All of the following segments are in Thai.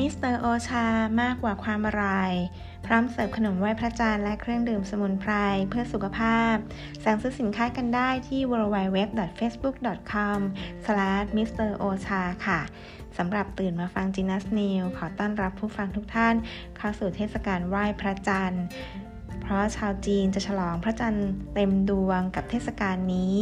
มิสเตอร์โอชามากกว่าความอร่อย พร้อมเสิร์ฟขนมไหว้พระจันทร์และเครื่องดื่มสมุนไพรเพื่อสุขภาพ สั่งซื้อสินค้ากันได้ที่ www.facebook.com/mrocha ค่ะสำหรับตื่นมาฟังจีนัสนิวขอต้อนรับผู้ฟังทุกท่าน เข้าสู่เทศกาลไหว้พระจันทร์ เพราะชาวจีนจะฉลองพระจันทร์เต็มดวงกับเทศกาลนี้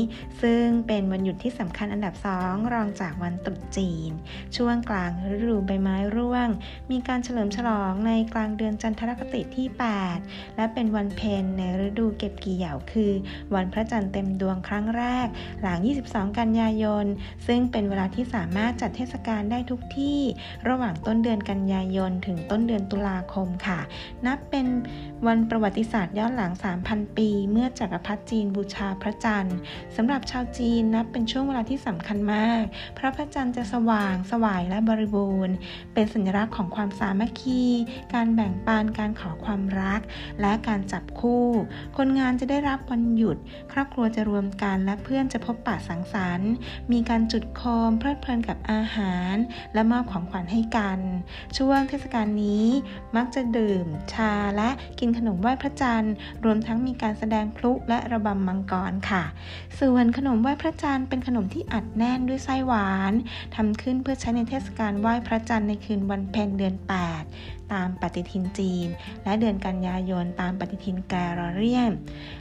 ซึ่งเป็นวันหยุดที่สำคัญอันดับสองรองจากวันตรุษจีน ช่วงกลางฤดูใบไม้ร่วง มีการเฉลิมฉลองในกลางเดือนจันทรคติที่ 8 และเป็นวันเพ็ญในฤดูเก็บเกี่ยว คือ วันพระจันทร์เต็มดวงครั้งแรก หลัง 22 กันยายน ซึ่งเป็นเวลาที่สามารถจัดเทศกาลได้ทุกที่ ระหว่างต้นเดือนกันยายน ถึงต้นเดือนตุลาคมค่ะ นับเป็นวันประวัติศาสตร์ย้อนหลัง 3,000 ปี เมื่อจักรพรรดิจีนบูชาพระจันทร์สำหรับชาวจีนนับเป็นช่วงเวลาที่สำคัญมาก เพราะพระจันทร์จะสว่าง สวายและบริบูรณ์ เป็นสัญลักษณ์ของความสามัคคี การแบ่งปันการขอความรัก และการจับคู่ คนงานจะได้รับวันหยุด ครอบครัวจะรวมกันและเพื่อนจะพบปะสังสรรค์ มีการจุดโคมเพลิดเพลินกับอาหาร และมอบของขวัญให้กัน ช่วงเทศกาลนี้มักจะดื่ม ชาและกินขนมไหว้พระจันทร์รวมทั้งมีการแสดงพลุและระบำมังกรค่ะ ส่วนขนมไหว้พระจันทร์เป็นขนมที่อัดแน่นด้วยไส้หวานทำขึ้นเพื่อใช้ในเทศกาลไหว้พระจันทร์ในคืนวันเพ็ญเดือน 8ตามปฏิทินจีน และเดือนกันยายนตามปฏิทินแกรอเรียน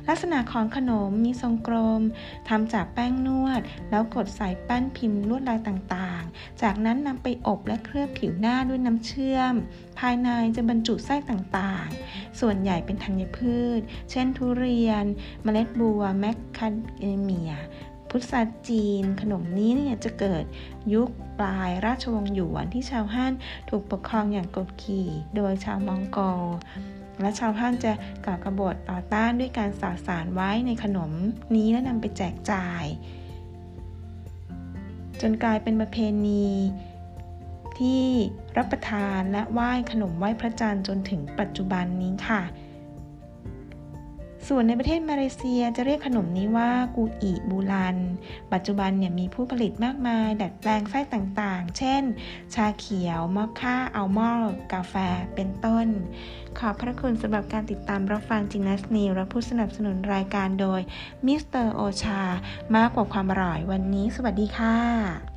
ลักษณะของขนมมีทรงกลมทำจากแป้งนวด แล้วกดใส่แป้นพิมพ์ลวดลายต่างๆ จากนั้นนำไปอบและเคลือบผิวหน้าด้วยน้ำเชื่อม ภายในจะบรรจุไส้ต่างๆ ส่วนใหญ่เป็นธัญพืช เช่นทุเรียน เมล็ดบัว แมคคาเดเมีย พุทธศาสจีน ขนมนี้เนี่ยจะเกิดยุคปลายราชวงศ์หยวนที่ชาวฮั่นถูกปกครองอย่างกดขี่โดยชาวมองโกลและชาวฮั่นจะก่อกระบฏต่อต้านด้วยการสาสารไว้ในขนมนี้และนำไปแจกจ่าย จนกลายเป็นประเพณีที่รับประทานและไหว้ขนมไหว้พระจันทร์จนถึงปัจจุบันนี้ค่ะ ส่วนในประเทศมาเลเซียจะเรียกขนมนี้ว่ากูอีบูลัน ปัจจุบันเนี่ยมีผู้ผลิตมากมาย ดัดแปลงไส้ต่างๆ เช่น ชาเขียว มอคค่า อัลมอนด์กาแฟ เป็นต้น ขอบพระคุณสำหรับการติดตามรับฟังจินัสนีและผู้สนับสนุนรายการโดยมิสเตอร์โอชามากกว่าความอร่อยวันนี้ สวัสดีค่ะ